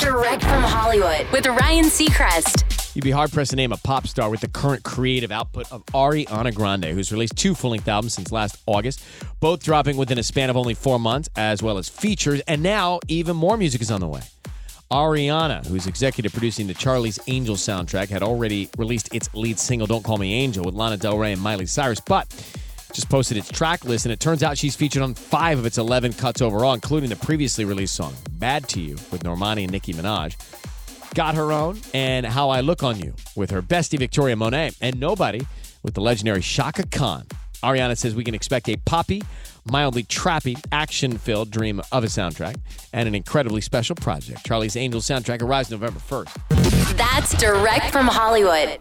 Direct from Hollywood with Ryan Seacrest. You'd be hard pressed to name a pop star with the current creative output of Ariana Grande, who's released two full length albums since last August, both dropping within a span of only four months, as well as features, and now even more music is on the way. Ariana, who's executive producing the Charlie's Angels soundtrack, had already released its lead single, Don't Call Me Angel, with Lana Del Rey and Miley Cyrus, but just posted its track list, and it turns out she's featured on five of its 11 cuts overall, including the previously released song, Bad to You, with Normani and Nicki Minaj. Got Her Own and How I Look on You with her bestie Victoria Monet and Nobody with the legendary Chaka Khan. Ariana says we can expect a poppy, mildly trappy, action filled dream of a soundtrack and an incredibly special project. Charlie's Angels soundtrack arrives November 1st. That's direct from Hollywood.